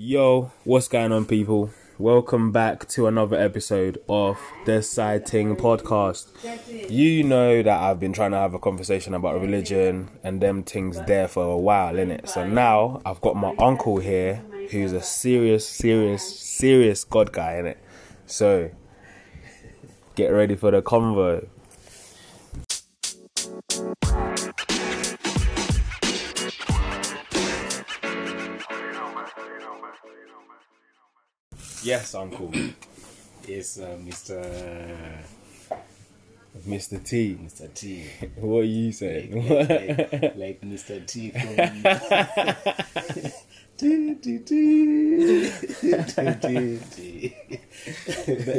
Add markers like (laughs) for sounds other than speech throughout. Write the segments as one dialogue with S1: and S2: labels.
S1: Yo, what's going on, people? Welcome back to another episode of the Sighting Podcast. You know that I've been trying to have a conversation about religion and them things there for a while, innit? So now I've got my uncle here who's a serious, serious, serious God guy, innit? So get ready for the convo. Yes, uncle.
S2: Yes, uh, Mr.
S1: Mr. T.
S2: Mr. T. (laughs)
S1: What are you saying?
S2: like, like Mr. T from. (laughs) (laughs)
S1: The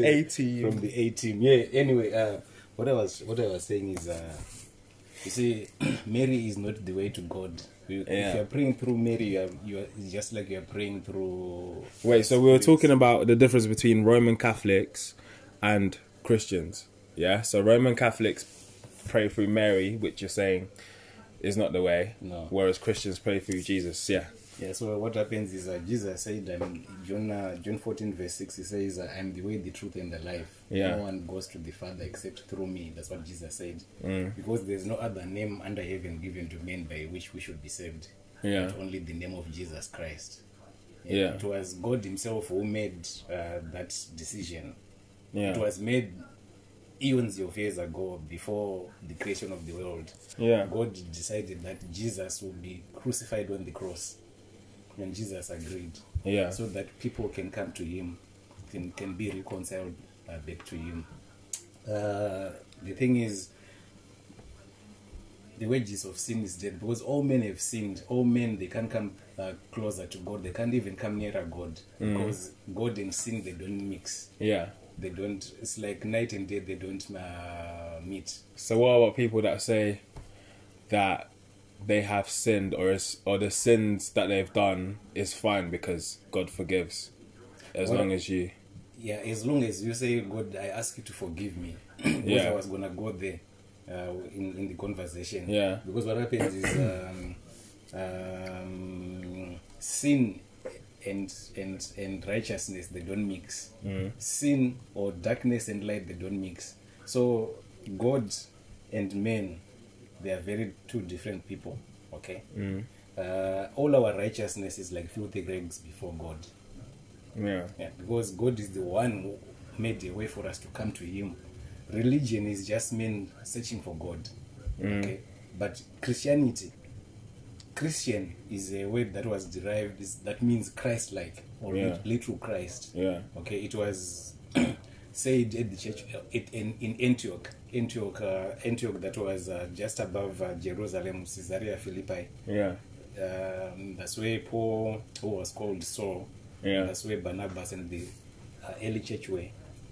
S1: A team.
S2: from the A team. Yeah. Anyway, uh, what I was what I was saying is, uh, you see, (clears throat) Mary is not the way to God. You,
S1: Yeah.
S2: If you're praying through Mary, you are, you are just like you're praying through.
S1: Wait, so we were talking about the difference between Roman Catholics and Christians. Yeah, so Roman Catholics pray through Mary, which you're saying is not the way.
S2: No.
S1: Whereas Christians pray through Jesus. Yeah.
S2: Yeah, so what happens is uh, Jesus said, um, John, uh, John 14, verse 6, he says, uh, I'm the way, the truth, and the life.
S1: Yeah.
S2: No one goes to the Father except through me. That's what Jesus said.
S1: Mm.
S2: Because there's no other name under heaven given to men by which we should be saved.
S1: Yeah.
S2: But only the name of Jesus Christ.
S1: Yeah.
S2: It was God Himself who made uh, that decision.
S1: Yeah.
S2: It was made eons of years ago before the creation of the world.
S1: Yeah.
S2: God decided that Jesus would be crucified on the cross. And Jesus agreed.
S1: Yeah.
S2: So that people can come to Him, can, can be reconciled uh, back to Him. Uh, the thing is, the wages of sin is death because all men have sinned. All men, they can't come uh, closer to God. They can't even come nearer God because God and sin, they don't mix.
S1: Yeah.
S2: They don't, it's like night and day, they don't uh, meet.
S1: So what about people that say that they have sinned or is, or the sins that they've done is fine because God forgives as
S2: Well-
S1: long as you
S2: Yeah, as long as you say, God, I ask you to forgive me. (clears throat) because
S1: Yeah.
S2: I was to go there uh, in, in the conversation.
S1: Yeah.
S2: Because what happens is (clears throat) um, um, sin and, and, and righteousness, they don't mix.
S1: Mm.
S2: Sin or darkness and light, they don't mix. So God and men, they are very two different people. Okay?
S1: Mm.
S2: Uh, all our righteousness is like filthy rags before God.
S1: yeah.
S2: Yeah, because God is the one who made a way for us to come to Him. Religion is just men searching for God. Okay, but Christianity, Christian is a word that was derived is, that means Christ-like or
S1: Yeah.
S2: literal Christ.
S1: Yeah.
S2: Okay, it was (clears throat) said at the church uh, it, in, in Antioch. Antioch, uh, Antioch, that was uh, just above uh, Jerusalem, Caesarea Philippi.
S1: Yeah.
S2: Um, that's where Paul, who was called Saul,
S1: Yeah.
S2: that's where Barnabas and the uh, early church were.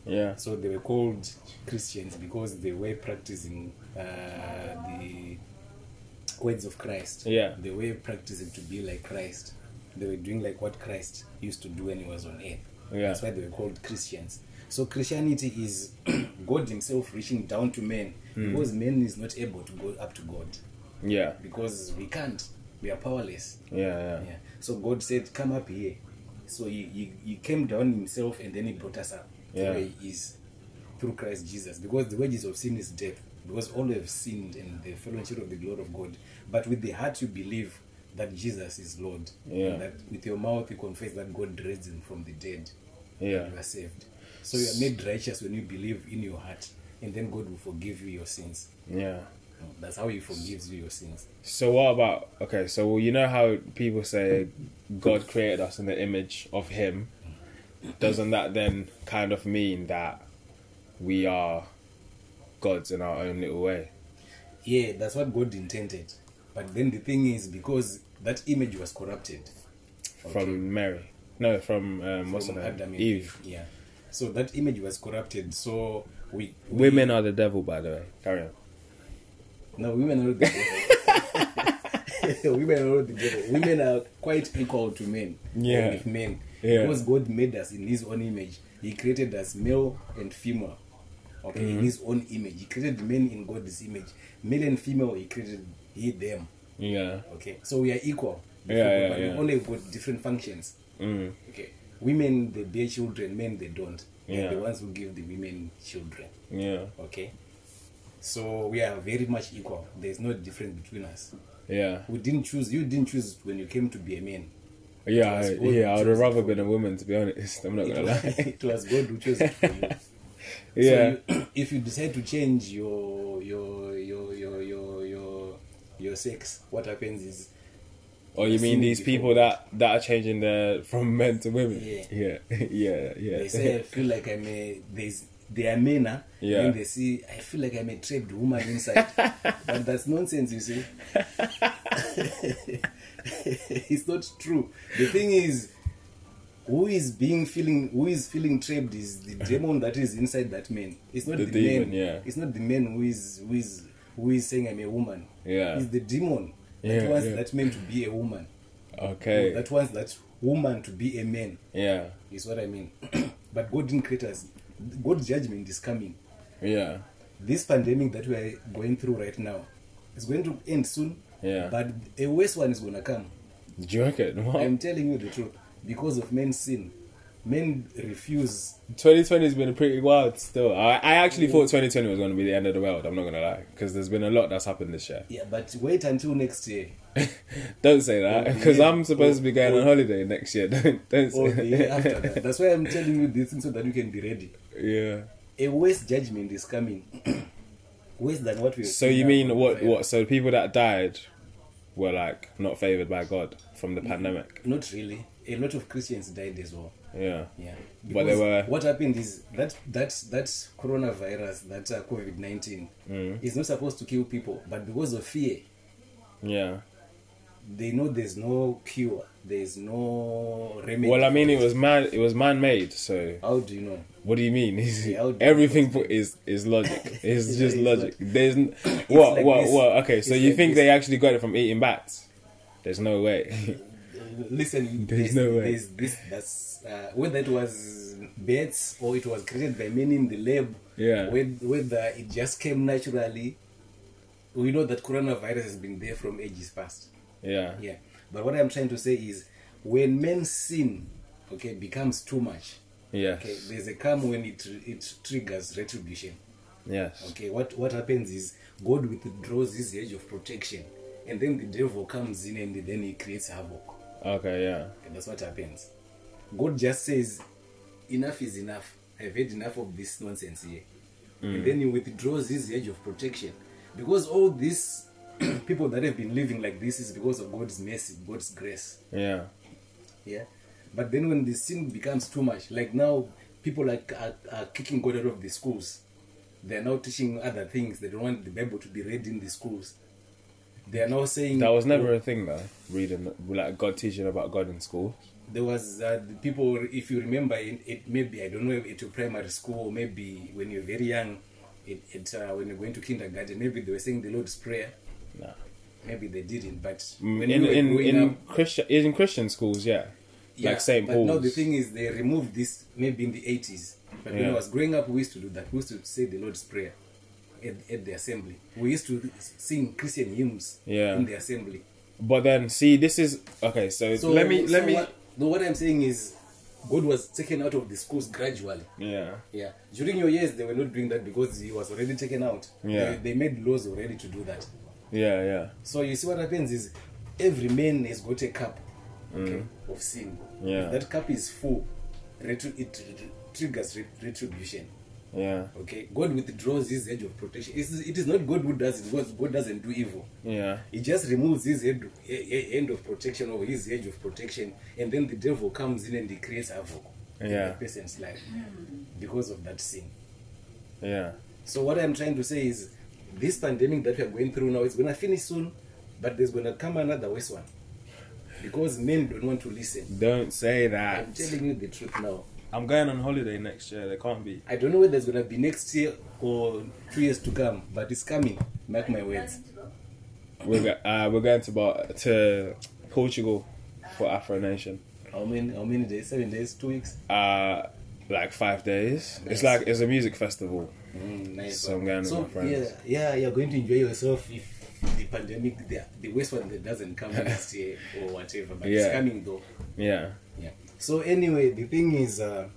S1: Yeah.
S2: So they were called Christians because they were practicing uh, the words of Christ.
S1: Yeah.
S2: They were practicing to be like Christ. They were doing like what Christ used to do when he was on earth.
S1: Yeah.
S2: That's why they were called Christians. So Christianity is (clears throat) God Himself reaching down to men
S1: Hmm.
S2: because man is not able to go up to God
S1: Yeah.
S2: because we can't. We are powerless.
S1: Yeah. Yeah.
S2: Yeah. So God said, "Come up here." So he, he, he came down himself and then he brought us up
S1: Yeah.
S2: where he is through Christ Jesus. Because the wages of sin is death. Because all have sinned and the fellowship of the glory of God. But with the heart you believe that Jesus is Lord.
S1: Yeah.
S2: And that with your mouth you confess that God raised him from the dead.
S1: Yeah.
S2: You are saved. So you are made righteous when you believe in your heart. And then God will forgive you your sins.
S1: Yeah.
S2: That's how he forgives you your sins.
S1: So what about okay? So you know how people say God created us in the image of Him. Doesn't that then kind of mean that we are gods in our own little way?
S2: Yeah, that's what God intended. But then the thing is, because that image was corrupted
S1: From Mary, no, from um, what's her name?
S2: Adam and
S1: Eve.
S2: Yeah. So that image was corrupted. So we, we
S1: Women are the devil, by the way. Carry on.
S2: no women are the devil. (laughs) (laughs) women are the devil. Women are quite equal to men.
S1: Yeah.
S2: With men.
S1: Yeah.
S2: Because God made us in His own image. He created us male and female. Okay,
S1: Mm-hmm.
S2: in His own image. He created men in God's image. Male and female, He created He them.
S1: Yeah.
S2: Okay, so we are equal.
S1: Yeah, yeah,
S2: but
S1: yeah.
S2: we only got different functions.
S1: Mm.
S2: Okay, women they bear children, men they don't.
S1: Yeah.
S2: They're the ones who give the women children.
S1: Yeah.
S2: Okay, so we are very much equal. There's no difference between us.
S1: Yeah.
S2: We didn't choose. You didn't choose when you came to be a man.
S1: Yeah. I, yeah. I would have rather been a woman, to be honest. (laughs) I'm not
S2: It
S1: gonna
S2: was,
S1: lie. (laughs)
S2: it was God who chose it for you. (laughs)
S1: Yeah.
S2: So you, (clears throat) if you decide to change your your your your your your your sex, what happens is
S1: Or you mean these people that that are changing their from men to women?
S2: Yeah. (laughs)
S1: Yeah. (laughs) yeah. Yeah.
S2: they say I feel like I'm a there's they are men, huh?
S1: Yeah.
S2: And they see I feel like I'm a trapped woman inside, (laughs) but that's nonsense. You see, it's not true. The thing is. Who is being feeling? Who is feeling trapped is the demon that is inside that man. It's not
S1: The
S2: the,
S1: demon,
S2: man.
S1: yeah.
S2: It's not the man who is who is who is saying I'm a woman.
S1: Yeah.
S2: It's the demon that
S1: Yeah,
S2: wants
S1: yeah.
S2: that man to be a woman.
S1: okay.
S2: That wants that woman to be a man.
S1: yeah.
S2: Is what I mean. (clears throat) but God didn't create us. God's judgment is coming.
S1: Yeah.
S2: This pandemic that we are going through right now is going to end soon.
S1: Yeah.
S2: But a worse one is gonna come.
S1: Do you reckon? (laughs)
S2: I'm telling you the truth. Because of men's sin. Men refuse
S1: 2020 has been pretty wild still. I, I actually thought mm. 2020 was going to be the end of the world. I'm not going to lie. Because there's been a lot that's happened this year.
S2: Yeah, but wait until next year. (laughs)
S1: don't say that. Because. I'm supposed to be going
S2: Oh.
S1: on holiday next year. (laughs) Don't, don't say
S2: Or the year after that. That's why I'm telling you this thing so that you can be ready.
S1: Yeah.
S2: A worse judgment is coming. (clears throat) worse than what we
S1: So you mean what? What? So the people that died were like not favored by God from the mm-hmm. pandemic.
S2: Not really. A lot of Christians died as well.
S1: Yeah.
S2: Yeah.
S1: But they were-
S2: What happened is that that that coronavirus, that uh, COVID nineteen,
S1: Mm.
S2: is not supposed to kill people, but because of fear,
S1: Yeah.
S2: they know there's no cure, there's no remedy.
S1: Well, I mean, it was man. It was man-made. So
S2: How do you know?
S1: what do you mean? (laughs)
S2: Yeah, how do you
S1: Everything
S2: know?
S1: is is logic. (laughs) It's just
S2: it's
S1: logic.
S2: not-
S1: There's n- what
S2: like
S1: what
S2: this.
S1: what? Okay, so
S2: It's
S1: you
S2: like
S1: think
S2: this.
S1: they actually got it from eating bats? There's no way. (laughs)
S2: Listen,
S1: There's no way.
S2: There's this. That's uh, whether it was bats or it was created by men in the lab.
S1: Yeah.
S2: Whether, whether it just came naturally. We know that coronavirus has been there from ages past.
S1: yeah.
S2: Yeah. But what I'm trying to say is when men's sin, okay, becomes too much,
S1: Yes.
S2: okay, there's a come when it it triggers retribution.
S1: Yes.
S2: Okay, what what happens is God withdraws his edge of protection, and then the devil comes in and then he creates havoc.
S1: Okay. Yeah.
S2: And that's what happens. God just says, enough is enough. I've had enough of this nonsense here. And mm. then he withdraws his edge of protection. Because all these (clears throat) people that have been living like this is because of God's mercy, God's grace.
S1: Yeah.
S2: Yeah. But then when the sin becomes too much, like now people are, are, are kicking God out of the schools. They're now teaching other things. They don't want the Bible to be read in the schools. They are now saying
S1: That was never a thing though. Reading like God teaching about God in school.
S2: there was uh, the people if you remember it, it maybe i don't know if it's your primary school maybe when you're very young it, it uh, when you're going to kindergarten maybe they were saying the lord's prayer
S1: Nah.
S2: maybe they didn't but
S1: In
S2: when
S1: in
S2: we
S1: in, in
S2: up
S1: Christian in Christian schools, yeah.
S2: yeah,
S1: like St.
S2: but
S1: Paul's.
S2: now the thing is they removed this maybe in the 80s but when i was growing up we used to do that we used to say the lord's prayer at, at the assembly we used to sing christian hymns
S1: Yeah.
S2: in the assembly
S1: But then see, this is okay. So,
S2: so
S1: let me
S2: so
S1: let me.
S2: what, no, what i'm saying is god was taken out of the schools gradually
S1: Yeah.
S2: Yeah. During your years, they were not doing that because he was already taken out.
S1: Yeah.
S2: They, they made laws already to do that.
S1: Yeah. Yeah.
S2: So you see what happens is every man has got a cup okay, of sin.
S1: Mm. Yeah.
S2: If that cup is full, retri- it, it triggers re- retribution.
S1: Yeah.
S2: Okay. God withdraws his edge of protection. It's, it is not God who does it because God doesn't do evil.
S1: Yeah.
S2: He just removes his head, end of protection or his edge of protection, and then the devil comes in and he creates havoc in
S1: Yeah.
S2: the person's life because of that sin.
S1: Yeah.
S2: So what I'm trying to say is, this pandemic that we are going through now is going to finish soon, but there's going to come another worse one, because men don't want to listen.
S1: Don't say that.
S2: I'm telling you the truth now.
S1: I'm going on holiday next year. There can't be.
S2: I don't know whether it's going to be next year or two years to come, but it's coming. Mark my words.
S1: We're go- uh, we're going to Bar- to Portugal for Afro Nation.
S2: How many? How many days? Seven days? Two weeks?
S1: Uh, like five days. It's like it's a music festival.
S2: Mm, nice.
S1: So I'm
S2: one.
S1: going with my friends.
S2: Yeah, yeah, you're going to enjoy yourself if the pandemic, the, the worst one that doesn't come (laughs) next year or whatever, but
S1: Yeah.
S2: it's coming though.
S1: Yeah.
S2: Yeah. So anyway, the thing is, uh,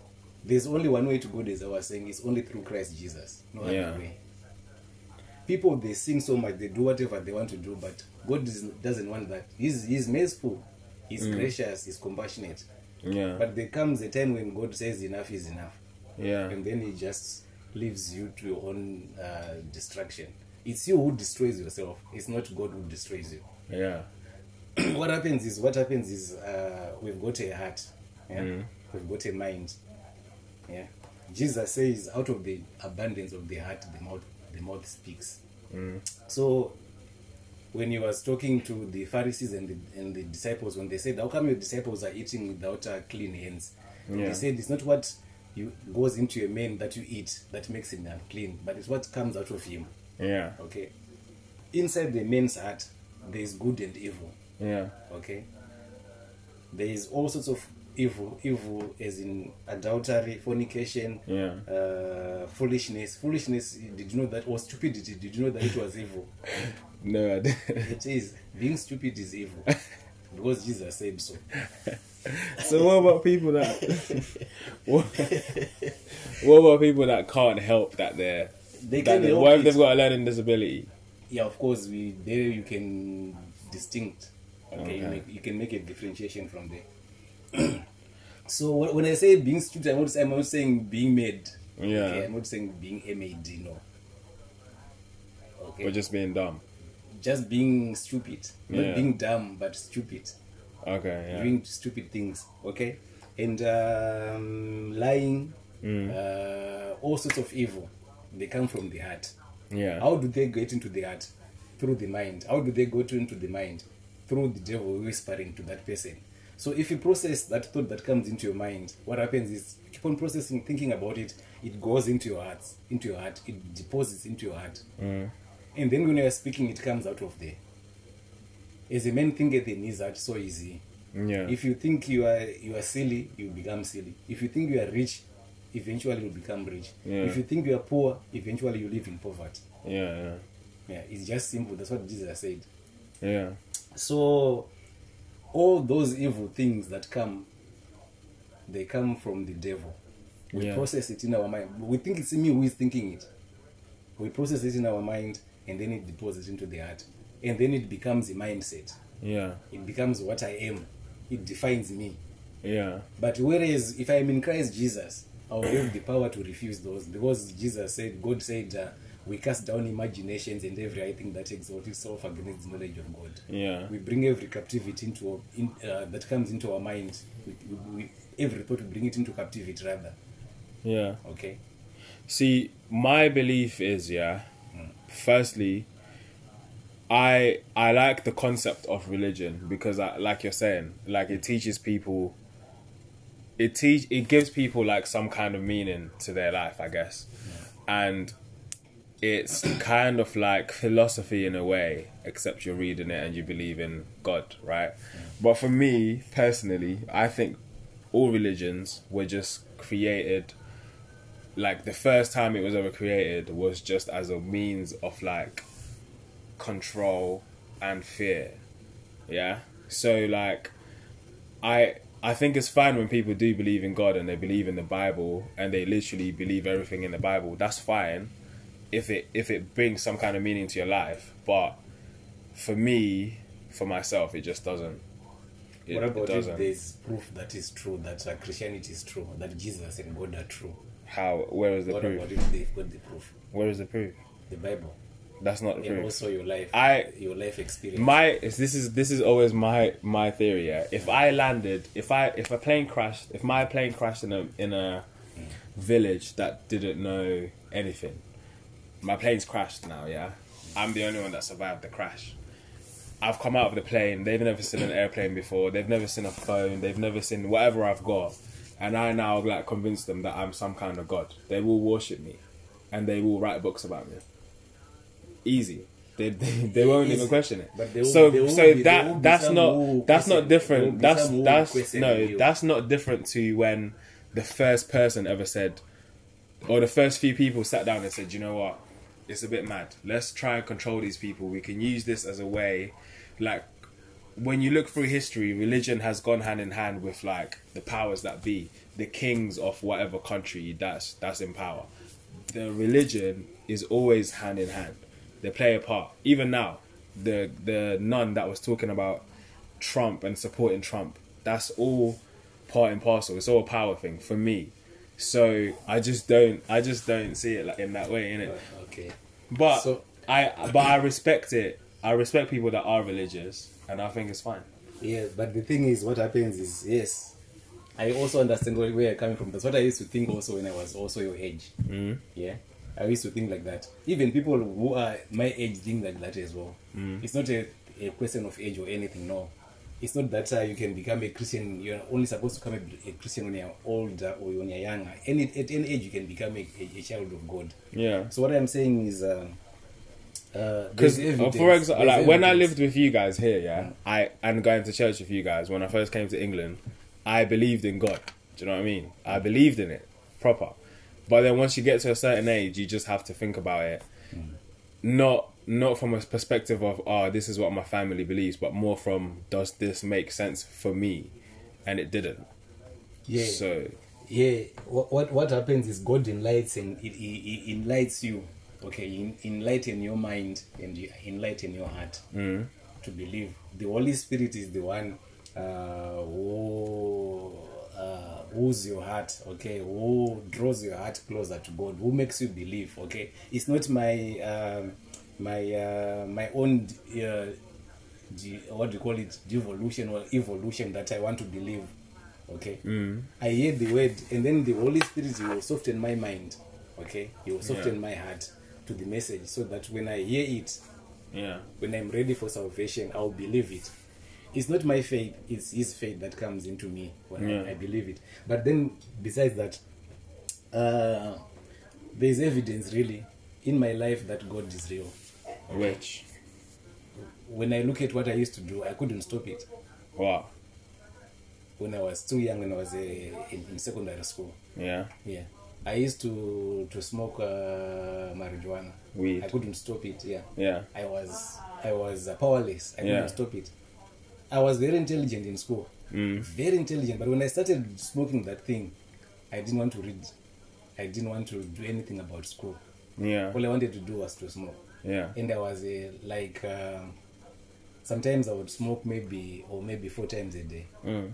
S2: there's only one way to God, as I was saying, it's only through Christ Jesus. No other
S1: Yeah.
S2: way. People they sing so much, they do whatever they want to do, but God is, doesn't want that. He's He's merciful, He's gracious, He's compassionate.
S1: Yeah.
S2: But there comes a time when God says enough is enough,
S1: Yeah.
S2: and then He just leaves you to your own uh, destruction. It's you who destroys yourself. It's not God who destroys you.
S1: Yeah. (clears throat)
S2: what happens is what happens is uh, we've got a heart yeah?
S1: Mm.
S2: we've got a mind yeah jesus says out of the abundance of the heart the mouth the mouth speaks
S1: Mm.
S2: so when he was talking to the pharisees and the, and the disciples when they said how come your disciples are eating without uh, clean hands
S1: Yeah.
S2: he said it's not what you goes into a man that you eat that makes him unclean but it's what comes out of him
S1: Yeah.
S2: okay inside the man's heart there is good and evil
S1: Yeah.
S2: okay there is all sorts of evil evil as in adultery fornication
S1: Yeah.
S2: uh, foolishness. Foolishness did you know that or stupidity did you know that it was evil? (laughs)
S1: No, I didn't.
S2: it is. Being stupid is evil. (laughs) Because jesus said so.
S1: So what about people that what, what about people that can't help that they're
S2: They
S1: that
S2: can
S1: they-
S2: help
S1: what if they've got a learning disability?
S2: yeah of course we there you can distinct. Okay, You, make, you can make a differentiation from there (clears throat) so when i say being stupid i'm not, I'm not saying being made
S1: Yeah.
S2: okay, i'm not saying being mad no okay
S1: Or just being dumb.
S2: just being stupid not
S1: Yeah.
S2: being dumb but stupid
S1: Okay, yeah.
S2: doing stupid things okay and um, lying
S1: Mm.
S2: uh, all sorts of evil they come from the heart
S1: yeah.
S2: how do they get into the heart through the mind how do they go to into the mind through the devil whispering to that person so if you process that thought that comes into your mind what happens is keep on processing thinking about it it goes into your heart into your heart it deposits into your heart
S1: Mm.
S2: and then when you are speaking it comes out of there as a man thinketh in his heart so easy
S1: Yeah.
S2: if you think you are you are silly you become silly if you think you are rich eventually you become rich
S1: Yeah.
S2: if you think you are poor eventually you live in poverty
S1: yeah, yeah.
S2: yeah it's just simple that's what jesus said
S1: Yeah.
S2: so all those evil things that come they come from the devil. We
S1: Yeah.
S2: process it in our mind. We think it's me who is thinking it. We process it in our mind and then it deposits into the heart. And then it becomes a mindset.
S1: Yeah.
S2: it becomes what i am. It defines me.
S1: Yeah.
S2: But whereas if I am in Christ Jesus, I will have the power to refuse those. Because Jesus said, God said, uh, we cast down imaginations and every high thing that exalts itself against the knowledge of God.
S1: Yeah.
S2: We bring every captivity into in, uh, that comes into our mind. We, we, we, every thought we bring it into captivity rather.
S1: Yeah.
S2: Okay.
S1: See, my belief is yeah. Firstly, I I like the concept of religion because, I, like you're saying, like it teaches people. It teach it gives people like some kind of meaning to their life, I guess, and it's kind of like philosophy in a way, except you're reading it and you believe in God, right? But for me personally, I think all religions were just created like the first time it was ever created was just as a means of like control and fear yeah? So like i i think it's fine when people do believe in god and they believe in the bible and they literally believe everything in the bible. That's fine if it if it brings some kind of meaning to your life but for me for myself it just doesn't it,
S2: what about if
S1: doesn't
S2: there's proof that is true, that uh, Christianity is true, that Jesus and God are true?
S1: how where is the
S2: what
S1: proof
S2: about if they've got the proof?
S1: where is the proof
S2: The Bible.
S1: that's not the
S2: And
S1: proof
S2: also your life.
S1: I-
S2: your life experience.
S1: my this is this is always my my theory yeah if i landed if i if a plane crashed if my plane crashed in a in a village that didn't know anything my plane's crashed now yeah. I'm the only one that survived the crash. I've come out of the plane. They've never seen an airplane before. They've never seen a phone. They've never seen whatever i've got. And i now like convince them that i'm some kind of god. They will worship me and they will write books about me. Easy. They, (laughs) they, they won't even question it.
S2: But there will-
S1: so
S2: there will
S1: so
S2: be-
S1: that that's not that's not different. that's that's no that's not different to when the first person ever said or the first few people sat down and said you know what it's a bit mad. Let's try and control these people. We can use this as a way, like when you look through history, religion has gone hand in hand with like the powers that be, the kings of whatever country that's that's in power. The religion is always hand in hand. They play a part. Even now, the the nun that was talking about Trump and supporting Trump, that's all part and parcel. It's all a power thing for me. So I just don't I just don't see it like in that way, innit?
S2: Okay.
S1: But
S2: So-
S1: I but I respect it. I respect people that are religious, and I think it's fine.
S2: Yeah, but the thing is, what happens is, yes, I also understand where you're coming from. That's what I used to think also when I was also your age. Mm. Yeah, I used to think like that. Even people who are my age think like that as well. It's not a, a question of age or anything. No, it's not that uh, you can become a Christian. You're only supposed to become a, a Christian when you're older or when you're younger. Any at any age you can become a, a, a child of God.
S1: Yeah.
S2: So what I'm saying is. Uh, uh,
S1: Because for example, like when I lived with you guys here, yeah, I and going to church with you guys when I first came to England, I believed in God. Do you know what I mean? I believed in it proper. But then once you get to a certain age, you just have to think about it, not not from a perspective of oh this is what my family believes, but more from does this make sense for me, and it didn't.
S2: yeah.
S1: So
S2: yeah. What, what what happens is god enlightens and it, it, it enlightens you. Okay en- enlighten your mind and you enlighten your heart to believe. The holy spirit is the one uh, who uh, who's your heart okay? Who draws your heart closer to god? Who makes you believe okay? It's not my um, my uh, my own uh, what do you call it? Devolution or evolution that i want to believe okay? I hear the word and then the holy spirit will soften my mind okay? He will soften
S1: Yeah.
S2: my heart to the message so that when i hear it
S1: yeah,
S2: when i'm ready for salvation i'll believe it it's not my faith it's his faith that comes into me when
S1: Yeah.
S2: I, I believe it but then besides that uh there's evidence really in my life that god is real
S1: which
S2: when i look at what i used to do i couldn't stop it
S1: wow,
S2: when i was too young when i was uh, in, in secondary school
S1: yeah,
S2: Yeah, I used to to smoke uh, marijuana.
S1: Weed.
S2: I couldn't stop it. Yeah,
S1: yeah,
S2: I was I was powerless. I couldn't stop it. I was very intelligent in school,
S1: Mm.
S2: very intelligent. But when I started smoking that thing, I didn't want to read. I didn't want to do anything about school.
S1: yeah,
S2: All I wanted to do was to smoke.
S1: yeah,
S2: And I was uh, like, um sometimes I would smoke maybe or maybe four times a day
S1: mm.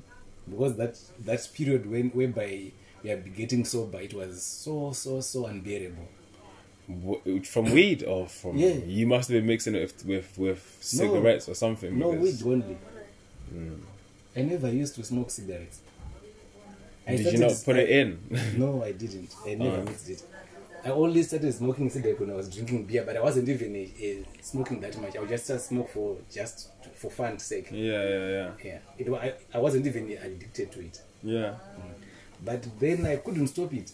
S2: because that that period when whereby we are getting sober, it was so so so unbearable.
S1: From weed or from
S2: Yeah.
S1: you must have been mixing it with with, with cigarettes or something.
S2: No weed only. I never used to smoke cigarettes. I
S1: Did you not put it in? (laughs)
S2: No, I didn't. I never
S1: Oh.
S2: mixed it. I only started smoking cigarette when I was drinking beer, but I wasn't even a, a smoking that much. I would just smoke for just for fun's sake.
S1: yeah, yeah, yeah,
S2: Yeah, it, I, I wasn't even addicted to it.
S1: yeah. Mm.
S2: But then I couldn't stop it.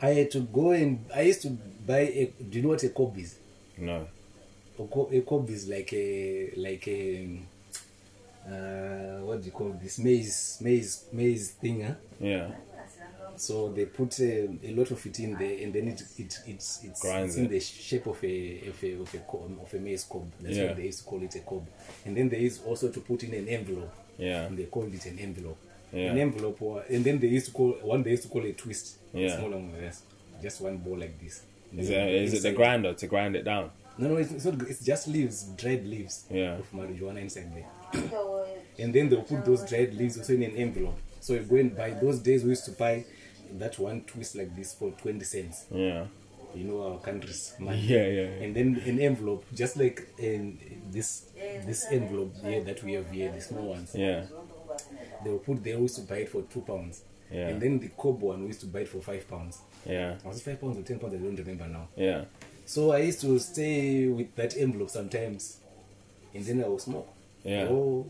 S2: I had to go and I used to buy a. Do you know what a cob is?
S1: No.
S2: A cob, a cob is like a like a. Uh, what do you call this maize maize maize thing? Huh?
S1: Yeah.
S2: So they put a, a lot of it in there, and then it it it's it's, it's in the shape of a of a of a, co- of a maize cob. That's
S1: Yeah.
S2: why they used to call it a cob. And then there is also to put in an envelope.
S1: Yeah.
S2: And they called it an envelope.
S1: Yeah.
S2: An envelope, or, and then they used to call one. They used to call it twist.
S1: Yeah.
S2: Smaller. Just one ball like this.
S1: Is it is it the grinder to grind it down?
S2: No, no, it's, it's not. It's just leaves, dried leaves
S1: Yeah.
S2: of marijuana inside there. (coughs) and then they'll put those dried leaves also in an envelope. So you go and buy. Those days we used to buy that one twist like this for twenty cents.
S1: Yeah.
S2: You know our country's money.
S1: Yeah, yeah, yeah.
S2: And then an envelope, just like in this this envelope here that we have here, the small ones.
S1: Yeah.
S2: They will put. They used to buy it for two pounds.
S1: Yeah.
S2: And then the cob one we used to buy it for five pounds.
S1: Yeah.
S2: Was it five pounds or ten pounds? I don't remember now.
S1: Yeah.
S2: So I used to stay with that envelope sometimes, and then I will smoke.
S1: Yeah.
S2: Or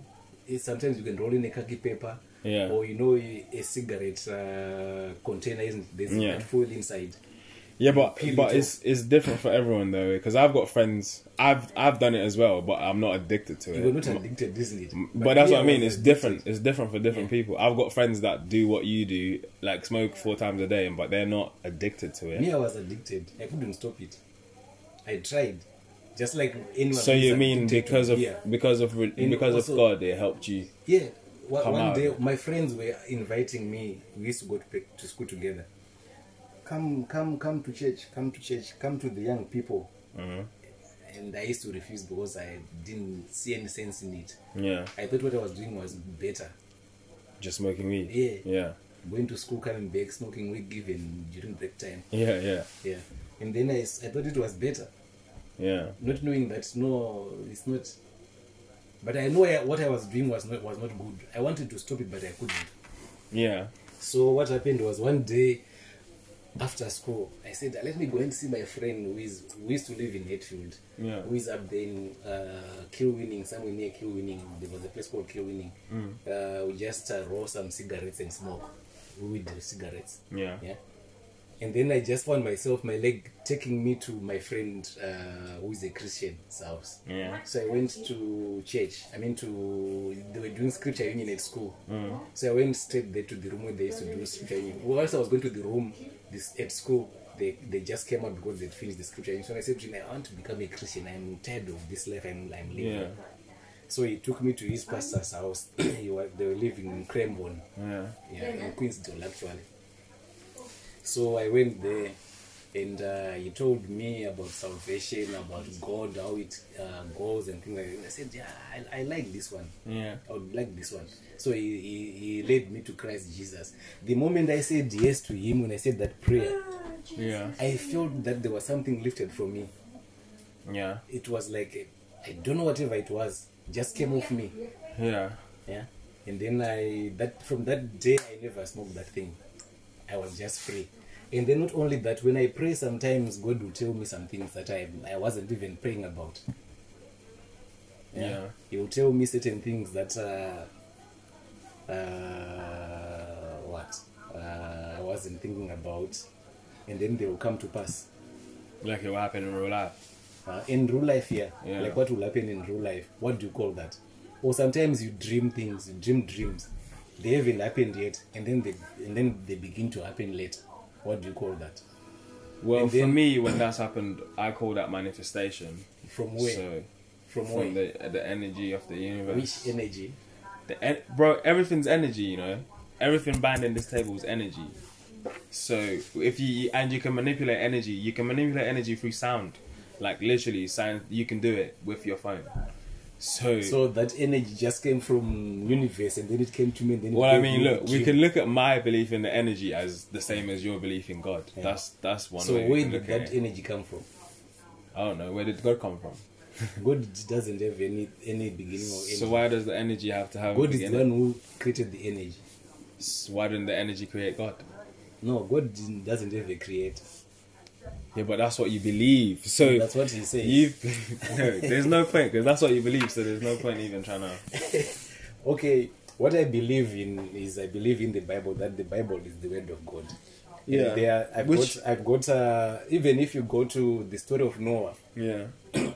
S2: eh, sometimes you can roll in a khaki paper.
S1: Yeah.
S2: Or you know a, cigarette uh, container isn't there's
S1: Yeah.
S2: foil inside.
S1: Yeah, but but
S2: it
S1: it's it's different for everyone though because I've got friends. I've I've done it as well, but I'm not addicted to it.
S2: You were not addicted, isn't it?
S1: But that's what I mean. It's
S2: addicted.
S1: different. It's different for different people. I've got friends that do what you do, like smoke four times a day, but they're not addicted to it.
S2: Me, I was addicted. I couldn't stop it. I tried, just like anyone.
S1: So you mean because of
S2: beer.
S1: because of re-
S2: And
S1: because of God, it helped you?
S2: Yeah. One,
S1: Come
S2: one
S1: out.
S2: day, my friends were inviting me. We used to go to, to school together. Come, come, come to church. Come to church. Come to the young people.
S1: Mhm.
S2: And I used to refuse because I didn't see any sense in it.
S1: Yeah,
S2: I thought what I was doing was better.
S1: just smoking weed.
S2: Yeah.
S1: yeah,
S2: Going to school, coming back, smoking weed given during break time.
S1: yeah, yeah,
S2: Yeah. And then I thought it was better.
S1: yeah.
S2: Not knowing that, no, it's not. But I know I, what I was doing was not, was not good. I wanted to stop it, but I couldn't.
S1: Yeah,
S2: So what happened was one day after school, I said, let me go and see my friend who is who used to live in Hatfield.
S1: Yeah.
S2: Who is up there in uh, Kilwinning, somewhere near Kilwinning. There was a place called Kilwinning. Uh, we just uh, roll some cigarettes and smoke. Weed cigarettes.
S1: yeah,
S2: Yeah. And then I just found myself, my leg taking me to my friend uh, who is a Christian's house.
S1: yeah,
S2: So I went to church. I mean, to they were doing scripture union at school. So I went straight there to the room where they used to do scripture union. Whilst I was going to the room this at school, they, they just came out because they'd finished the scripture union. So I said to him, I want to become a Christian. I'm tired of this life I'm, I'm living.
S1: yeah,
S2: So he took me to his pastor's house. (clears throat) he was, they were living in Cranbourne
S1: yeah,
S2: yeah, in Queenston actually. So I went there and uh, he told me about salvation, about God, how it uh, goes and things like that. I said, yeah, I, I like this one.
S1: yeah,
S2: I would like this one. So he, he, he led me to Christ Jesus. The moment I said yes to him, when I said that prayer,
S1: yeah,
S2: I felt that there was something lifted from me.
S1: yeah,
S2: It was like, I don't know whatever it was, just came off me.
S1: yeah,
S2: yeah and then i that from that day i never smoked that thing i was just free. And then not only that when i pray sometimes god will tell me some things that i, I wasn't even praying about.
S1: Yeah.
S2: he will tell me certain things that uh, uh, what? Uh, i wasn't thinking about. And then they will come to pass.
S1: Like it will happen in real life.
S2: uh, in real life here
S1: Yeah.
S2: like what will happen in real life? What do you call that? Or sometimes you dream things you dream dreams they haven't happened yet and then they and then they begin to happen later what do you call that
S1: Well,
S2: And
S1: for me, when that's happened, I call that manifestation.
S2: from where
S1: So
S2: from
S1: from
S2: where
S1: the the energy of the universe.
S2: which energy
S1: The en- bro, everything's energy, you know. Everything binding this table is energy. So if you and you can manipulate energy, you can manipulate energy through sound. Like literally, sound you can do it with your phone. So,
S2: so that energy just came from universe and then it came to me and then
S1: well, I mean, look, we can look at my belief in the energy as the same as your belief in God.
S2: Yeah.
S1: That's that's one
S2: so where did that energy come from
S1: I don't know where did God come from. (laughs)
S2: god doesn't have any any beginning or end
S1: So why does the energy have to have? a
S2: god is the one who created the energy
S1: S- Why didn't the energy create God?
S2: no god doesn't have a creator
S1: Yeah, but that's what you believe. So
S2: that's what he says
S1: you, (laughs) no, there's no point because that's what you believe. So there's no point even trying to. (laughs)
S2: okay what i believe in is i believe in the bible that the bible is the word of god
S1: Yeah.
S2: there i've
S1: Which-
S2: got i've got uh, even if you go to the story of noah
S1: Yeah.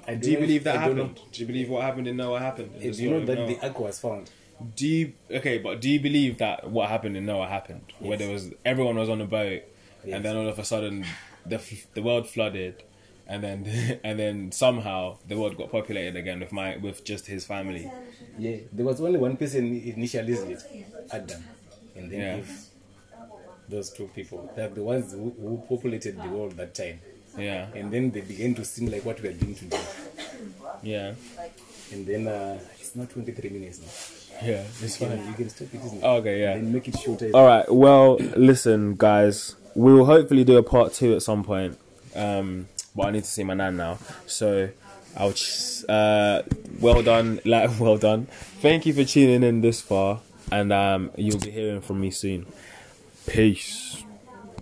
S2: I
S1: Do you believe that
S2: I
S1: happened? Do you believe what happened in Noah happened? in
S2: do you know that
S1: Noah?
S2: the ark was found
S1: Do you okay? But do you believe that what happened in Noah happened, where there was everyone was on a boat,
S2: Yes.
S1: and then all of a sudden the f- the world flooded, and then (laughs) and then somehow the world got populated again with my with just his family.
S2: yeah there was only one person initially adam and then
S1: Yeah.
S2: eve those two people they're the ones who, who populated the world that time
S1: Yeah,
S2: and then they began to seem like what we are doing today
S1: yeah,
S2: and then uh, it's not 23 minutes now
S1: yeah. It's fine.
S2: you can stop it isn't it?
S1: Okay, yeah.
S2: and make it shorter
S1: All right. Well, listen, guys. We will hopefully do a part two at some point. Um, but I need to see my nan now. So, I'll. ch- Uh, well done, (laughs) like well done. Thank you for tuning in this far, and um, you'll be hearing from me soon. Peace.